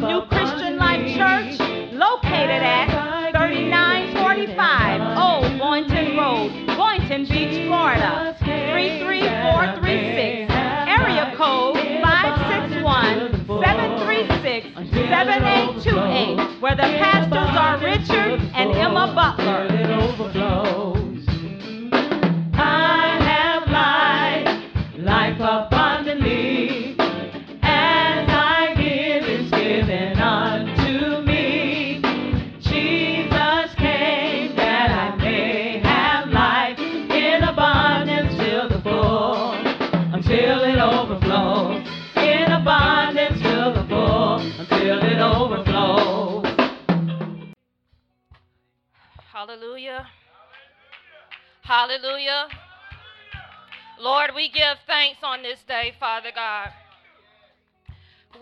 from New Christian Life Church, located at 3945 Old Boynton Road, Boynton Beach, Florida, 33436, area code 561-736-7828, where the pastors are Richard and Emma Butler. Hallelujah. Hallelujah. Lord, we give thanks on this day, Father God.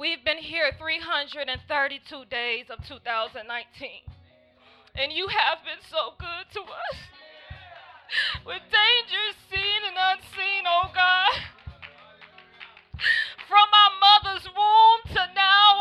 We've been here 332 days of 2019, and you have been so good to us. With dangers seen and unseen, oh God. From my mother's womb to now,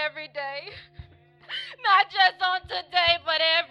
every day. Not just on today, but every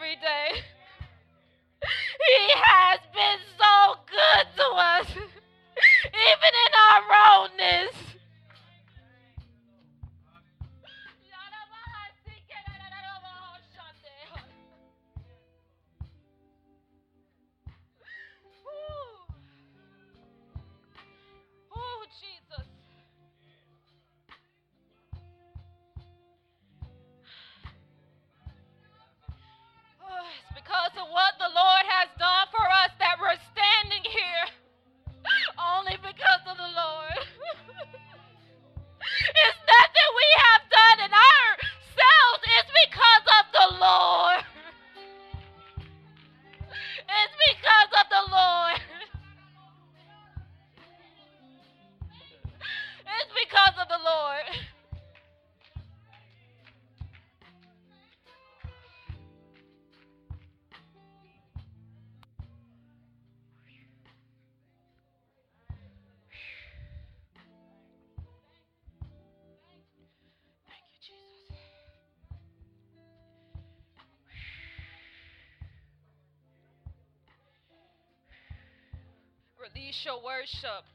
Release your worship.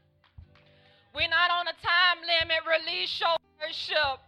We're not on a time limit. Release your worship.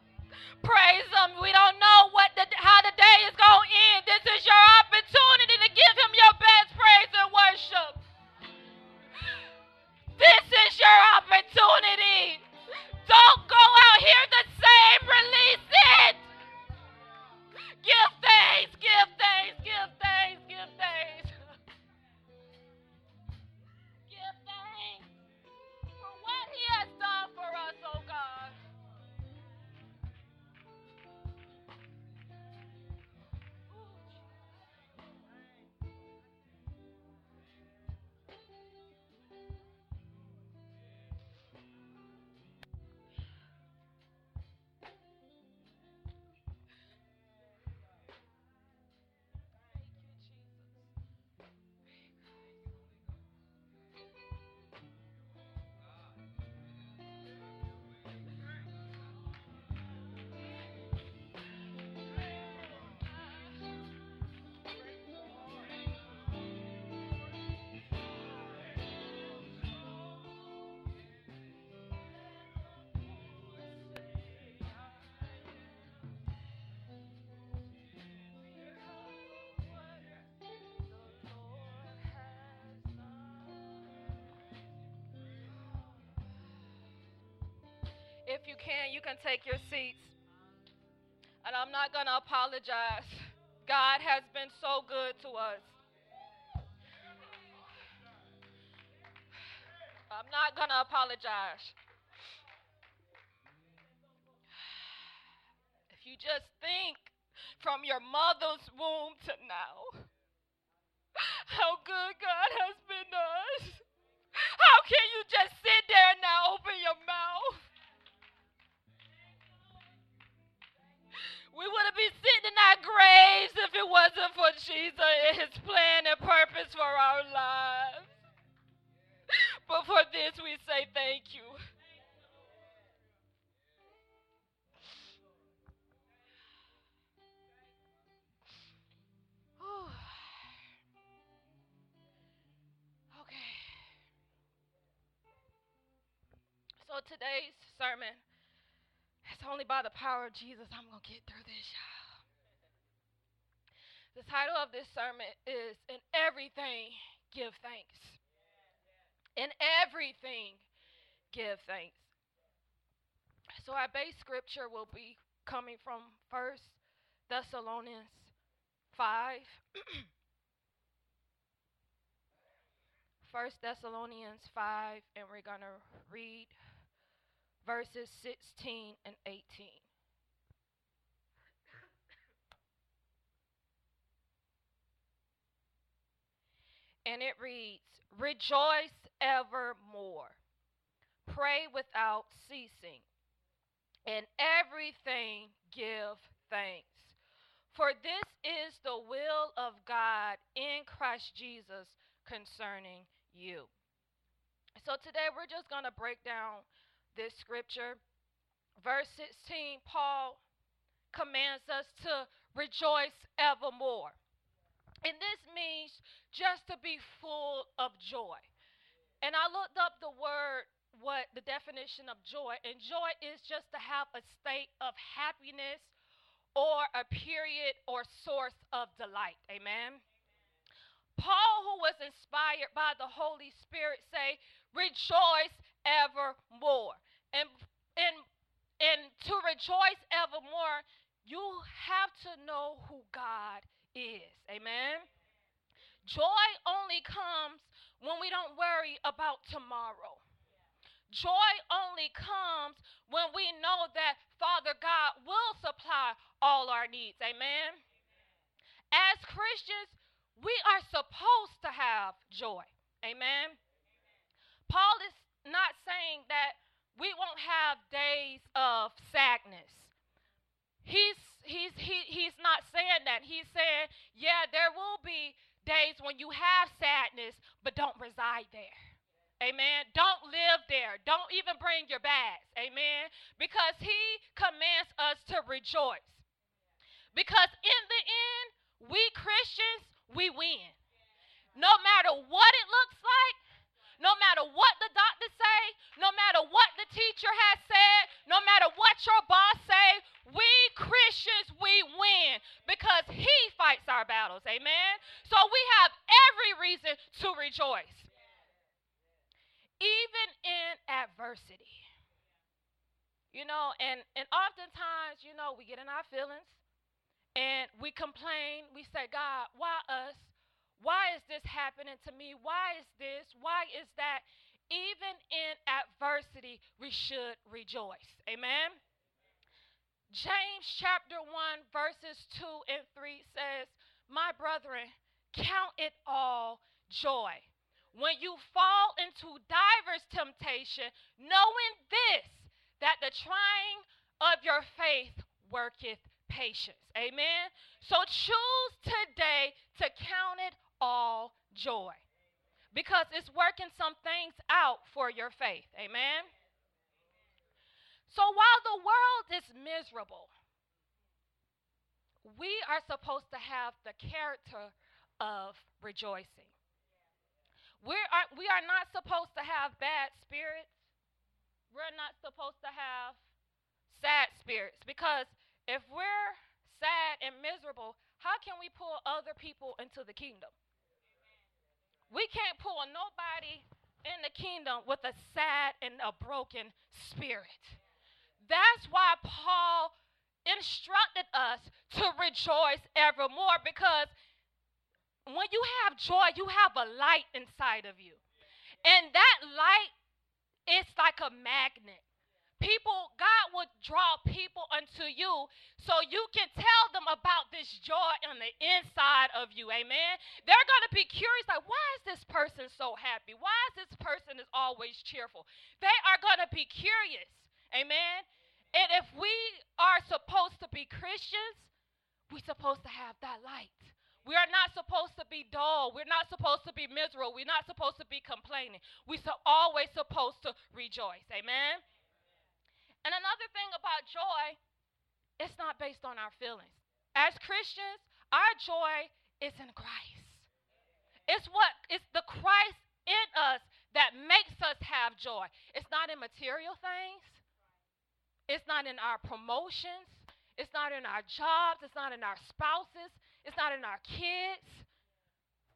If you can, you can take your seats. And I'm not going to apologize. God has been so good to us. I'm not going to apologize. If you just think from your mother's womb to now, how good God has been to us. How can you just sit there and not open your mouth? We wouldn't be sitting in our graves if it wasn't for Jesus and his plan and purpose for our lives. But for this, we say thank you. Okay. So today's sermon only by the power of Jesus I'm going to get through this, y'all. The title of this sermon is In Everything, Give Thanks. In everything, give thanks. So our base scripture will be coming from 1 Thessalonians 5. 1 Thessalonians 5, and we're going to read verses 16 and 18. And it reads, Rejoice evermore, pray without ceasing, and everything give thanks. For this is the will of God in Christ Jesus concerning you. So today we're just going to break down this scripture. Verse 16, Paul commands us to rejoice evermore. And this means just to be full of joy. And I looked up the word, what the definition of joy, and joy is just to have a state of happiness or a period or source of delight. Amen. Paul, who was inspired by the Holy Spirit, say, rejoice evermore. And and and to rejoice evermore, you have to know who God is. Amen. Joy only comes when we don't worry about tomorrow. Joy only comes when we know that Father God will supply all our needs. Amen. As Christians, we are supposed to have joy. Amen. Paul is not saying that we won't have days of sadness. He's he's he, he's not saying that. He's saying, yeah, there will be days when you have sadness, but don't reside there. Amen. Don't live there. Don't even bring your bags. Amen. Because he commands us to rejoice. Because in the end, we Christians, we win. No matter what it looks like, no matter what the doctor say, no matter what the teacher has said, no matter what your boss say, we Christians, we win because he fights our battles. Amen. So we have every reason to rejoice even in adversity. You know, and, and oftentimes, you know, we get in our feelings and we complain. We say, God, why us? Why is this happening to me? Why is this? Why is that? Even in adversity, we should rejoice. Amen. James chapter 1, verses 2 and 3 says, My brethren, count it all joy when you fall into diverse temptation, knowing this, that the trying of your faith worketh patience. Amen. So choose today to count it all joy because it's working some things out for your faith. Amen. So while the world is miserable, we are supposed to have the character of rejoicing. We are, uh, we are not supposed to have bad spirits. We're not supposed to have sad spirits because if we're sad and miserable, how can we pull other people into the kingdom? We can't pull nobody in the kingdom with a sad and a broken spirit. That's why Paul instructed us to rejoice evermore because when you have joy, you have a light inside of you. And that light is like a magnet. People, God will draw people unto you so you can tell them about this joy on the inside of you. Amen. They're going to be curious like, why is this person so happy? Why is this person is always cheerful? They are going to be curious. Amen. And if we are supposed to be Christians, we're supposed to have that light. We are not supposed to be dull. We're not supposed to be miserable. We're not supposed to be complaining. We're so always supposed to rejoice. Amen? And another thing about joy, it's not based on our feelings. As Christians, our joy is in Christ. It's what it's the Christ in us that makes us have joy. It's not in material things. It's not in our promotions. It's not in our jobs. It's not in our spouses. It's not in our kids.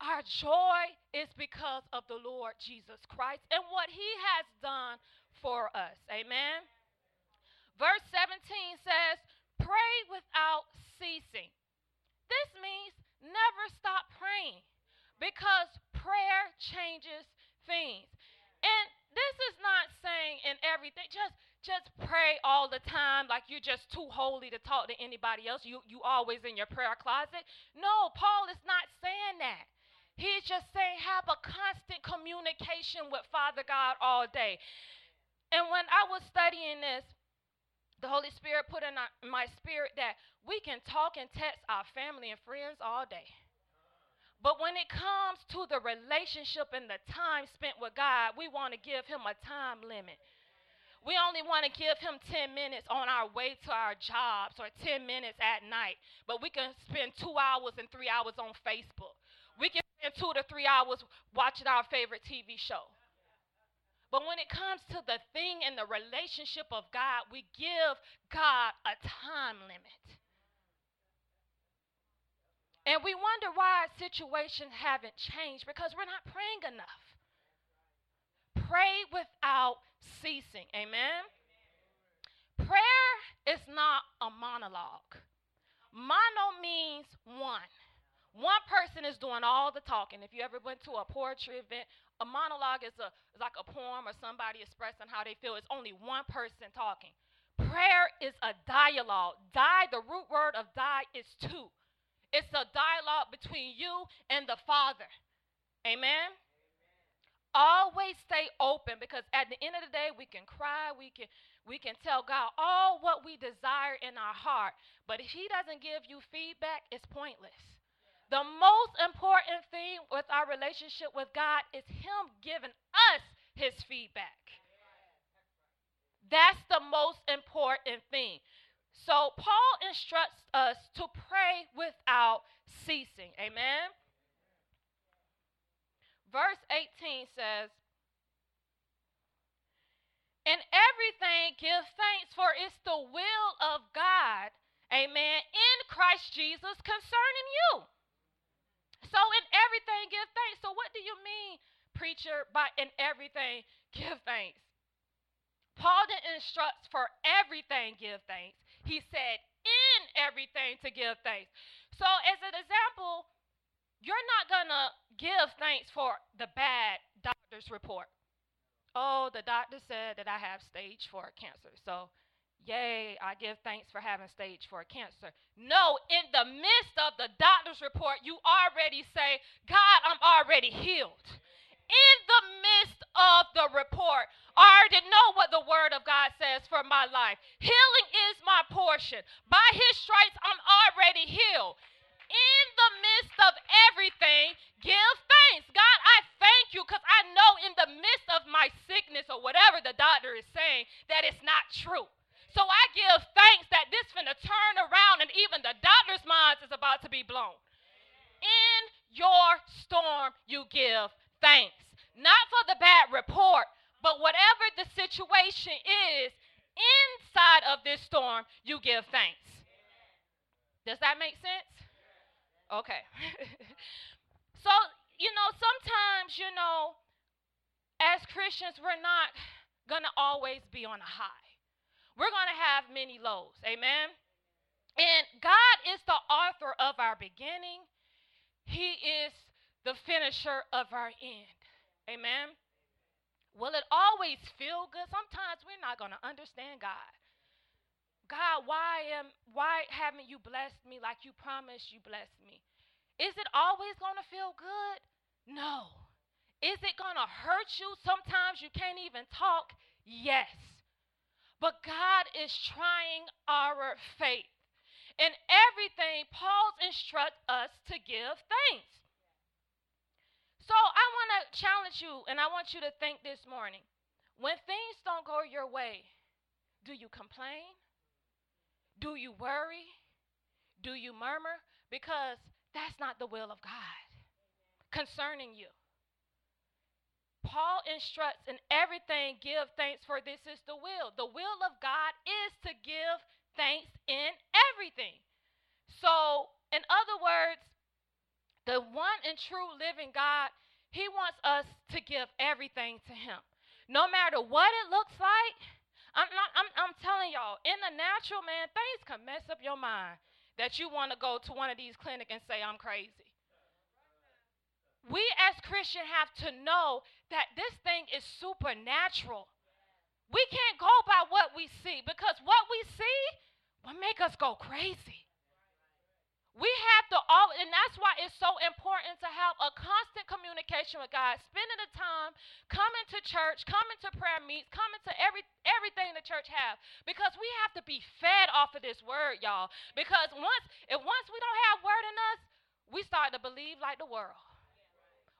Our joy is because of the Lord Jesus Christ and what he has done for us. Amen. Verse 17 says, Pray without ceasing. This means never stop praying because prayer changes things. And this is not saying in everything, just just pray all the time like you're just too holy to talk to anybody else. You you always in your prayer closet. No, Paul is not saying that. He's just saying have a constant communication with Father God all day. And when I was studying this, the Holy Spirit put in my spirit that we can talk and text our family and friends all day. But when it comes to the relationship and the time spent with God, we want to give him a time limit. We only want to give him 10 minutes on our way to our jobs or 10 minutes at night. But we can spend two hours and three hours on Facebook. We can spend two to three hours watching our favorite TV show. But when it comes to the thing and the relationship of God, we give God a time limit. And we wonder why our situations haven't changed because we're not praying enough. Pray without ceasing. Amen. Prayer is not a monologue. Mono means one. One person is doing all the talking. If you ever went to a poetry event, a monologue is, a, like a poem or somebody expressing how they feel. It's only one person talking. Prayer is a dialogue. Die, the root word of die is two. It's a dialogue between you and the Father. Amen. Always stay open because at the end of the day, we can cry, we can we can tell God all what we desire in our heart. But if He doesn't give you feedback, it's pointless. The most important thing with our relationship with God is Him giving us His feedback. That's the most important thing. So, Paul instructs us to pray without ceasing. Amen. Verse 18 says, In everything give thanks, for it's the will of God, amen, in Christ Jesus concerning you. So, in everything give thanks. So, what do you mean, preacher, by in everything give thanks? Paul didn't instruct for everything give thanks. He said in everything to give thanks. So, as an example, you're not going to give thanks for the bad doctor's report. Oh, the doctor said that I have stage 4 cancer. So, yay, I give thanks for having stage 4 cancer. No, in the midst of the doctor's report, you already say, God, I'm already healed. In the midst of the report, I already know what the word of God says for my life. Healing is my portion. By his stripes, I'm already healed in the midst of everything, give thanks. God, I thank you because I know in the midst of my sickness or whatever the doctor is saying that it's not true. So I give thanks that this finna turn around and even the doctor's mind is about to be blown. In your storm, you give thanks. Not for the bad report, but whatever the situation is, inside of this storm, you give thanks. Does that make sense? Okay. so, you know, sometimes, you know, as Christians, we're not going to always be on a high. We're going to have many lows. Amen. And God is the author of our beginning, He is the finisher of our end. Amen. Will it always feel good? Sometimes we're not going to understand God. God, why am why haven't you blessed me like you promised you blessed me? Is it always going to feel good? No. Is it going to hurt you? Sometimes you can't even talk? Yes. But God is trying our faith. In everything, Paul instructs us to give thanks. So I want to challenge you, and I want you to think this morning. When things don't go your way, do you complain? Do you worry? Do you murmur? Because that's not the will of God concerning you. Paul instructs in everything give thanks for this is the will. The will of God is to give thanks in everything. So, in other words, the one and true living God, he wants us to give everything to him. No matter what it looks like, I'm, not, I'm, I'm telling y'all, in the natural, man, things can mess up your mind that you want to go to one of these clinics and say, I'm crazy. We as Christians have to know that this thing is supernatural. We can't go by what we see because what we see will make us go crazy. We have to all, and that's why it's so important to have a constant communication with God, spending the time coming to church, coming to prayer meets, coming to every everything the church have, because we have to be fed off of this word, y'all. Because once if once we don't have word in us, we start to believe like the world.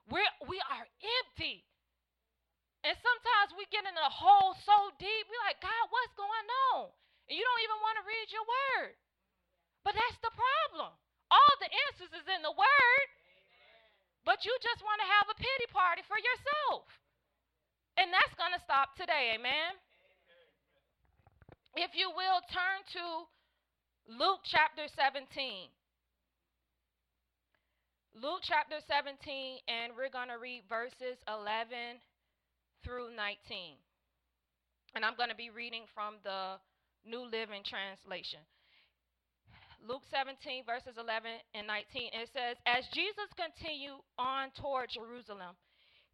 We're we are empty. And sometimes we get in a hole so deep, we're like, God, what's going on? And you don't even want to read your word. But that's the problem. All the answers is in the word. But you just want to have a pity party for yourself. And that's going to stop today, amen? If you will, turn to Luke chapter 17. Luke chapter 17, and we're going to read verses 11 through 19. And I'm going to be reading from the New Living Translation. Luke 17, verses 11 and 19. It says, As Jesus continued on toward Jerusalem,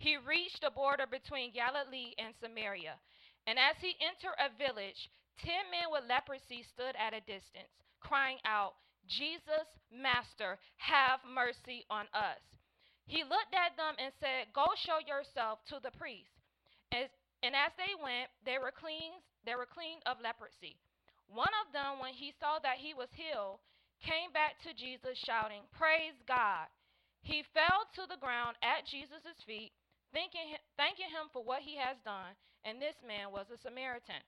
he reached the border between Galilee and Samaria. And as he entered a village, ten men with leprosy stood at a distance, crying out, Jesus, Master, have mercy on us. He looked at them and said, Go show yourself to the priest. As, and as they went, they were clean, they were clean of leprosy. One of them, when he saw that he was healed, came back to Jesus shouting, Praise God. He fell to the ground at Jesus' feet, thanking, thanking him for what he has done, and this man was a Samaritan.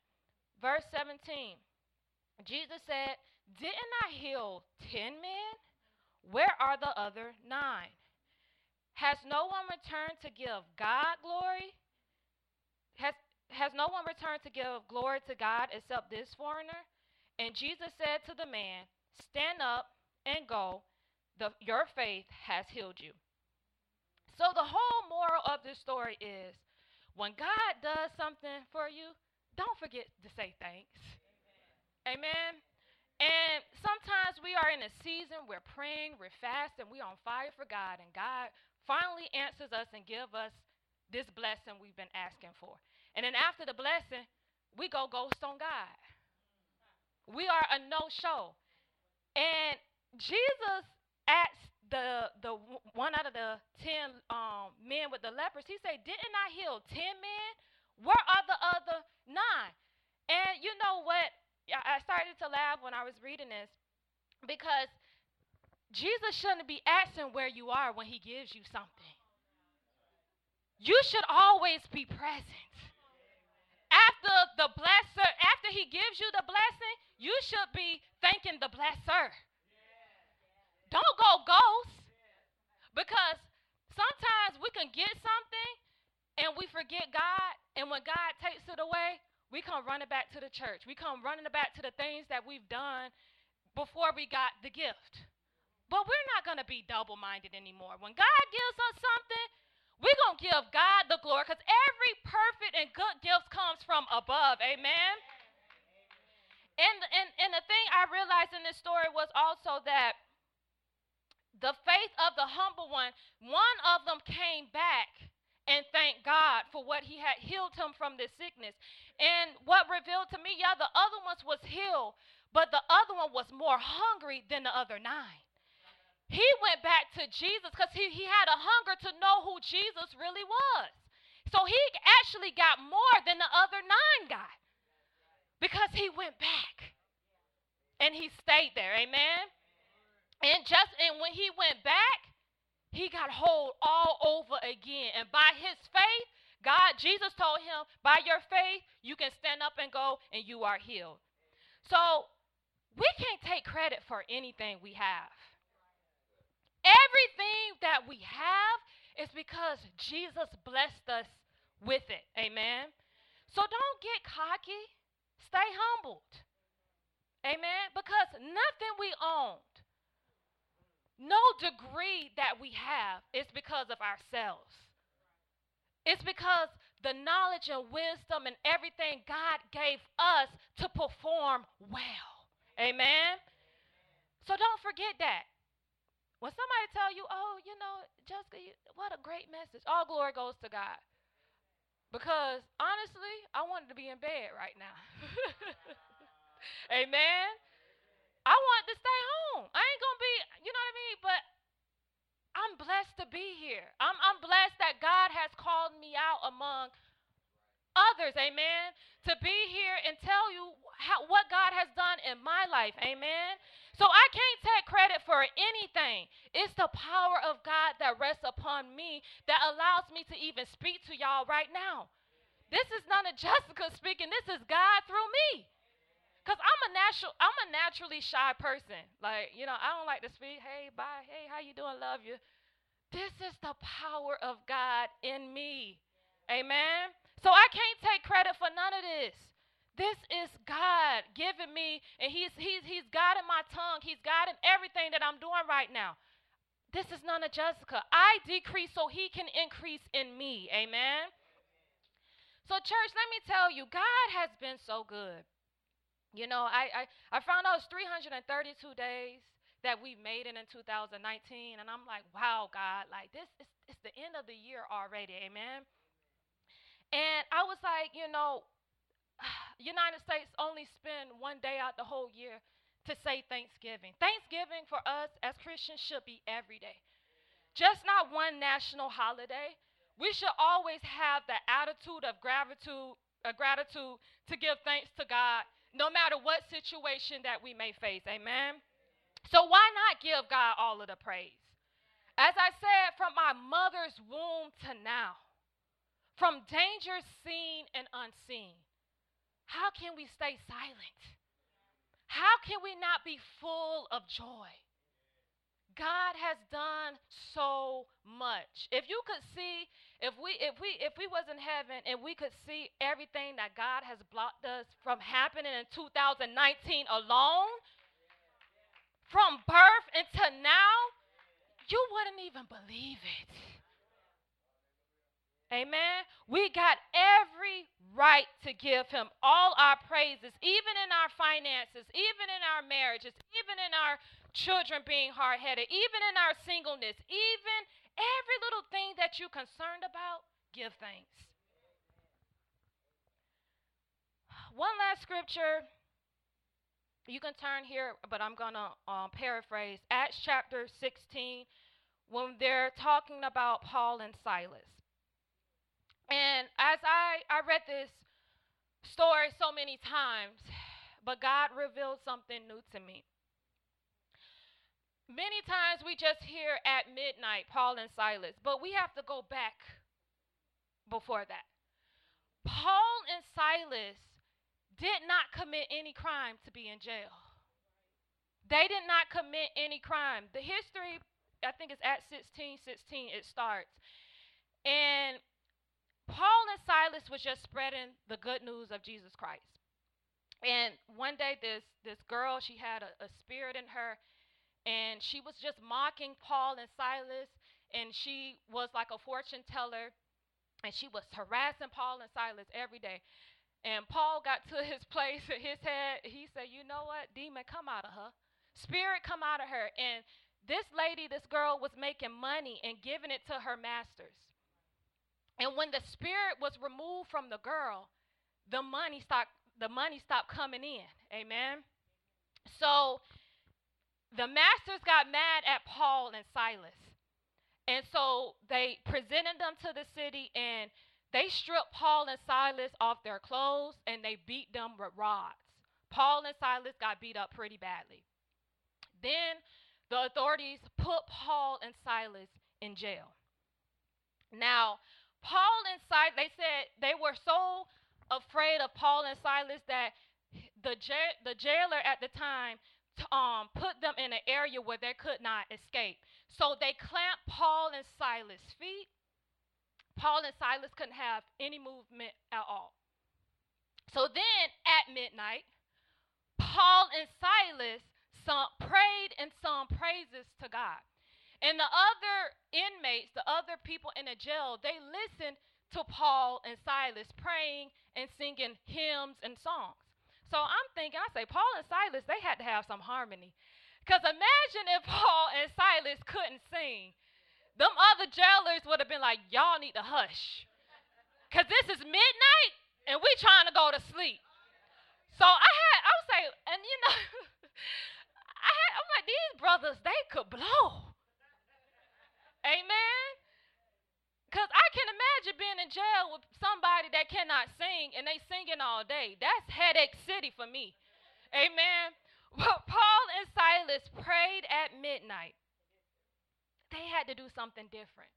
Verse 17 Jesus said, Didn't I heal ten men? Where are the other nine? Has no one returned to give God glory? Has, has no one returned to give glory to God except this foreigner? And Jesus said to the man, Stand up and go. The, your faith has healed you. So, the whole moral of this story is when God does something for you, don't forget to say thanks. Amen. Amen. And sometimes we are in a season, we're praying, we're fasting, we're on fire for God, and God finally answers us and give us this blessing we've been asking for. And then after the blessing, we go ghost on God. We are a no-show. And Jesus asked the the one out of the ten um, men with the lepers, he said, Didn't I heal ten men? Where are the other nine? And you know what? I started to laugh when I was reading this because Jesus shouldn't be asking where you are when he gives you something. You should always be present. After the blesser, after he gives you the blessing, you should be thanking the blesser. Don't go ghost. Because sometimes we can get something and we forget God, and when God takes it away, we come running back to the church. We come running back to the things that we've done before we got the gift. But we're not going to be double minded anymore. When God gives us something, we're going to give God the glory because every perfect and good gift comes from above. Amen. And, and, and the thing I realized in this story was also that the faith of the humble one, one of them came back and thanked God for what he had healed him from this sickness. And what revealed to me, yeah, the other ones was healed, but the other one was more hungry than the other nine. He went back to Jesus because he, he had a hunger to know who Jesus really was. So he actually got more than the other nine got because he went back and he stayed there. Amen. And just and when he went back, he got hold all over again. And by his faith, God, Jesus told him, by your faith, you can stand up and go and you are healed. So we can't take credit for anything we have. Everything that we have is because Jesus blessed us with it. Amen. So don't get cocky. Stay humbled. Amen. Because nothing we own, no degree that we have is because of ourselves. It's because the knowledge and wisdom and everything God gave us to perform well. Amen. So don't forget that. When somebody tell you, oh, you know, Jessica, you, what a great message. All glory goes to God. Because honestly, I wanted to be in bed right now. Amen. I want to stay home. I ain't gonna be, you know what I mean? But I'm blessed to be here. I'm, I'm blessed that God has called me out among others, amen, to be here and tell you how, what God has done in my life, amen. So I can't take credit for anything. It's the power of God that rests upon me that allows me to even speak to y'all right now. This is none of Jessica speaking. This is God through me. Cause I'm a natural, I'm a naturally shy person. Like you know, I don't like to speak. Hey, bye. Hey, how you doing? Love you. This is the power of God in me. Amen. So I can't take credit for none of this. This is God giving me, and He's He's He's guiding my tongue. He's guiding everything that I'm doing right now. This is none of Jessica. I decrease so He can increase in me. Amen. So, church, let me tell you, God has been so good. You know, I, I, I found out it's 332 days that we made it in 2019, and I'm like, wow, God, like this is it's the end of the year already, amen. And I was like, you know, United States only spend one day out the whole year to say Thanksgiving. Thanksgiving for us as Christians should be every day, just not one national holiday. We should always have the attitude of gratitude, uh, gratitude to give thanks to God no matter what situation that we may face. Amen. So why not give God all of the praise? As I said, from my mother's womb to now, from dangers seen and unseen, how can we stay silent? How can we not be full of joy? God has done so much. If you could see, if we if we if we was in heaven and we could see everything that God has blocked us from happening in 2019 alone, from birth until now, you wouldn't even believe it. Amen. We got every right to give him all our praises, even in our finances, even in our marriages, even in our children being hard headed, even in our singleness, even every little thing that you're concerned about, give thanks. One last scripture. You can turn here, but I'm going to um, paraphrase Acts chapter 16 when they're talking about Paul and Silas. And as I, I read this story so many times, but God revealed something new to me. Many times we just hear at midnight Paul and Silas, but we have to go back before that. Paul and Silas did not commit any crime to be in jail. They did not commit any crime. The history, I think it's at 16, 16, it starts. And Paul and Silas was just spreading the good news of Jesus Christ. And one day, this this girl, she had a, a spirit in her, and she was just mocking Paul and Silas, and she was like a fortune teller, and she was harassing Paul and Silas every day. And Paul got to his place in his head. He said, "You know what? Demon, come out of her. Spirit, come out of her." And this lady, this girl, was making money and giving it to her masters. And when the spirit was removed from the girl, the money stopped the money stopped coming in. Amen. So the masters got mad at Paul and Silas. And so they presented them to the city and they stripped Paul and Silas off their clothes and they beat them with rods. Paul and Silas got beat up pretty badly. Then the authorities put Paul and Silas in jail. Now, Paul and Silas, they said they were so afraid of Paul and Silas that the the jailer at the time um, put them in an area where they could not escape. So they clamped Paul and Silas' feet. Paul and Silas couldn't have any movement at all. So then at midnight, Paul and Silas sung, prayed and sung praises to God. And the other inmates, the other people in the jail, they listened to Paul and Silas praying and singing hymns and songs. So I'm thinking, I say, Paul and Silas, they had to have some harmony. Because imagine if Paul and Silas couldn't sing. Them other jailers would have been like, y'all need to hush. Because this is midnight and we trying to go to sleep. So I had, I was like, and you know, I had, I'm like, these brothers, they could blow. Amen. Because I can imagine being in jail with somebody that cannot sing and they singing all day. That's headache city for me. Amen. Well, Paul and Silas prayed at midnight. They had to do something different.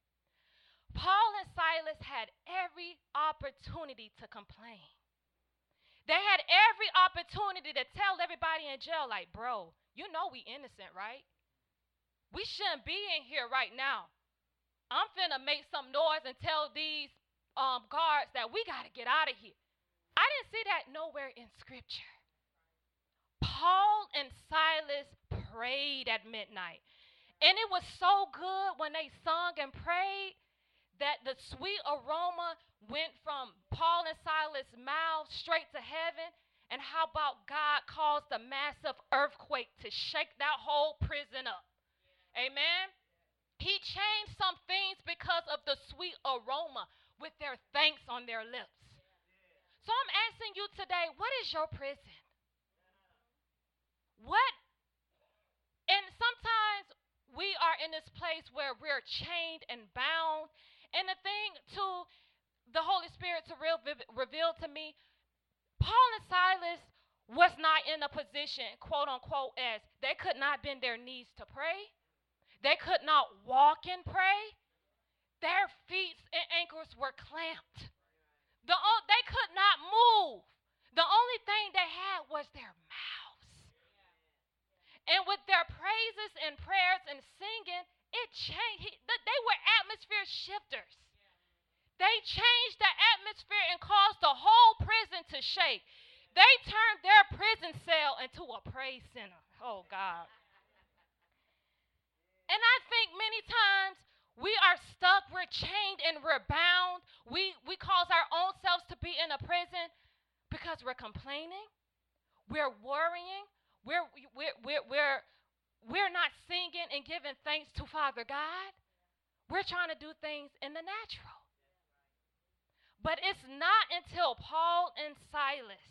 Paul and Silas had every opportunity to complain. They had every opportunity to tell everybody in jail, like, bro, you know we innocent, right? We shouldn't be in here right now. I'm finna make some noise and tell these um, guards that we got to get out of here. I didn't see that nowhere in scripture. Paul and Silas prayed at midnight. And it was so good when they sung and prayed that the sweet aroma went from Paul and Silas' mouth straight to heaven. And how about God caused a massive earthquake to shake that whole prison up? Amen. He changed some things because of the sweet aroma with their thanks on their lips. So I'm asking you today, what is your prison? What? And sometimes we are in this place where we're chained and bound. And the thing to the Holy Spirit to real, reveal to me, Paul and Silas was not in a position, quote unquote, as they could not bend their knees to pray. They could not walk and pray. Their feet and ankles were clamped. The, they could not move. The only thing they had was their mouths. And with their praises and prayers and singing, it changed. They were atmosphere shifters. They changed the atmosphere and caused the whole prison to shake. They turned their prison cell into a praise center. Oh, God. And I think many times we are stuck, we're chained, and we're bound. We, we cause our own selves to be in a prison because we're complaining, we're worrying, we're, we're, we're, we're, we're not singing and giving thanks to Father God. We're trying to do things in the natural. But it's not until Paul and Silas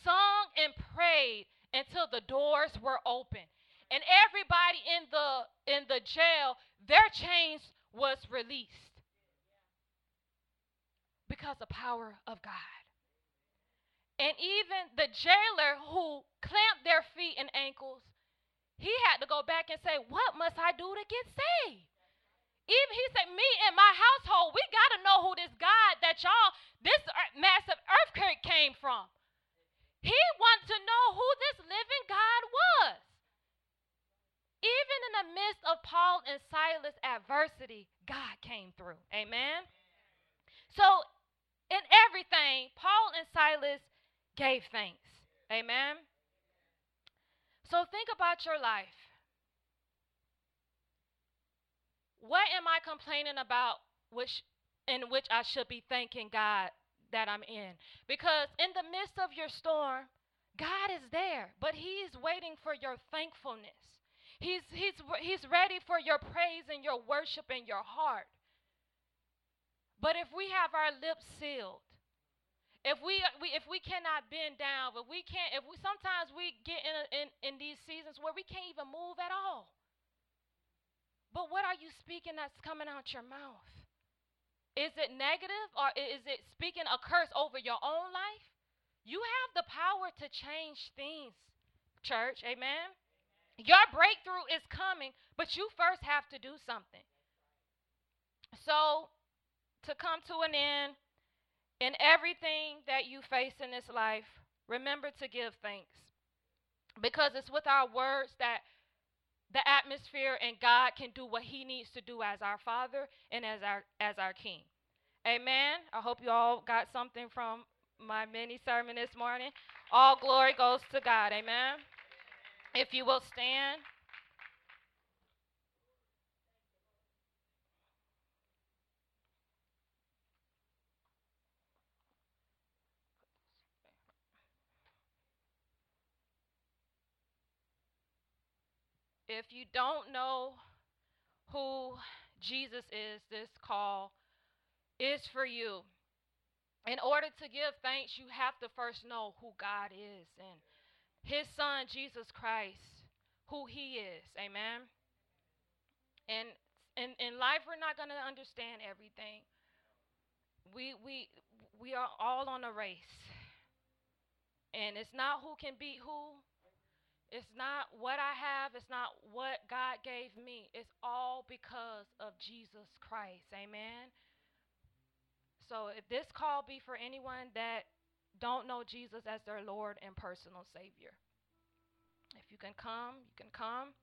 sung and prayed until the doors were open. And everybody in the in the jail their chains was released because the power of God. And even the jailer who clamped their feet and ankles, he had to go back and say, What must I do to get saved? Even he said, Me and my household, we got to know who this God that y'all, this massive earthquake came from. He wanted to know who this living God was. Even in the midst of Paul and Silas' adversity, God came through. Amen. So, in everything, Paul and Silas gave thanks. Amen. So, think about your life. What am I complaining about which in which I should be thanking God that I'm in? Because in the midst of your storm, God is there, but He is waiting for your thankfulness. He's, he's, he's ready for your praise and your worship in your heart. But if we have our lips sealed, if we, uh, we if we cannot bend down, if we can't, if we sometimes we get in, a, in in these seasons where we can't even move at all. But what are you speaking that's coming out your mouth? Is it negative or is it speaking a curse over your own life? You have the power to change things, church. Amen. Your breakthrough is coming, but you first have to do something. So, to come to an end, in everything that you face in this life, remember to give thanks. Because it's with our words that the atmosphere and God can do what he needs to do as our Father and as our as our King. Amen. I hope you all got something from my mini sermon this morning. All glory goes to God. Amen. If you will stand. If you don't know who Jesus is, this call is for you. In order to give thanks, you have to first know who God is and his son Jesus Christ, who he is. Amen. And in, in life we're not going to understand everything. We we we are all on a race. And it's not who can beat who. It's not what I have, it's not what God gave me. It's all because of Jesus Christ. Amen. So if this call be for anyone that don't know Jesus as their Lord and personal Savior. If you can come, you can come.